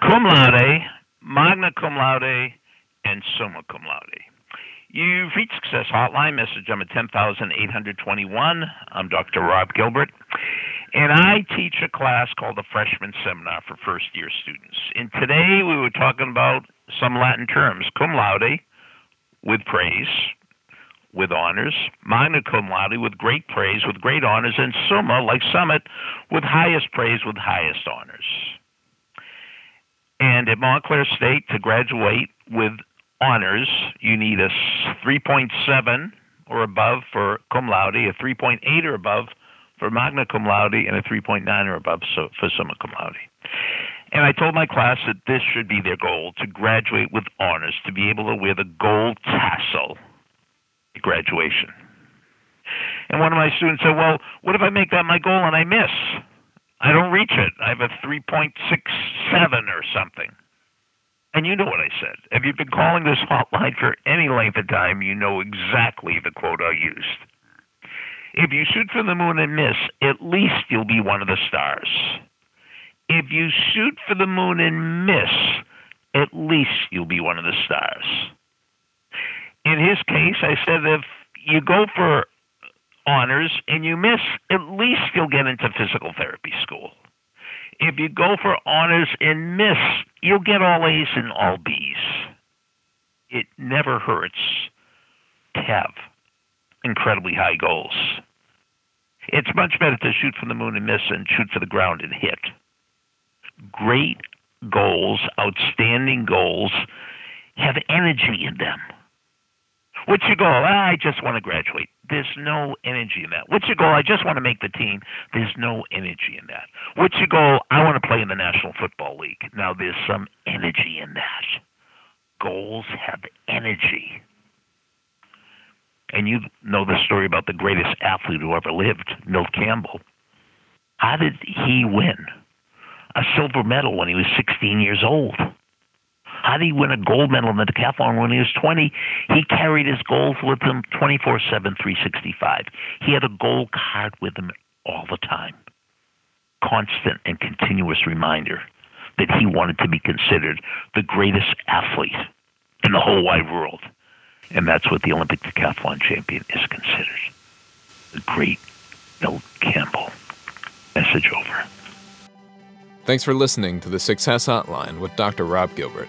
cum laude, magna cum laude, and summa cum laude. You've reached Success Hotline, message number 10821. I'm Dr. Rob Gilbert, and I teach a class called the Freshman Seminar for First Year Students. And today we were talking about some Latin terms cum laude, with praise, with honors, magna cum laude, with great praise, with great honors, and summa, like summit, with highest praise, with highest honors. And at Montclair State, to graduate with honors, you need a 3.7 or above for cum laude, a 3.8 or above for magna cum laude, and a 3.9 or above for summa cum laude. And I told my class that this should be their goal to graduate with honors, to be able to wear the gold tassel at graduation. And one of my students said, Well, what if I make that my goal and I miss? I don't reach it. I have a 3.67 or something. And you know what I said. If you've been calling this hotline for any length of time, you know exactly the quote I used. If you shoot for the moon and miss, at least you'll be one of the stars. If you shoot for the moon and miss, at least you'll be one of the stars. In his case, I said if you go for honors and you miss, at least you'll get into physical therapy school. If you go for honors and miss, you'll get all A's and all B's. It never hurts to have incredibly high goals. It's much better to shoot for the moon and miss than shoot for the ground and hit. Great goals, outstanding goals, have energy in them. What's your goal? Ah, I just want to graduate. There's no energy in that. What's your goal? I just want to make the team. There's no energy in that. What's your goal? I want to play in the National Football League. Now, there's some energy in that. Goals have energy. And you know the story about the greatest athlete who ever lived, Milt Campbell. How did he win a silver medal when he was 16 years old? How did he win a gold medal in the decathlon when he was 20? He carried his goals with him 24 7, 365. He had a gold card with him all the time. Constant and continuous reminder that he wanted to be considered the greatest athlete in the whole wide world. And that's what the Olympic decathlon champion is considered. The great Milt Campbell. Message over. Thanks for listening to the Success Hotline with Dr. Rob Gilbert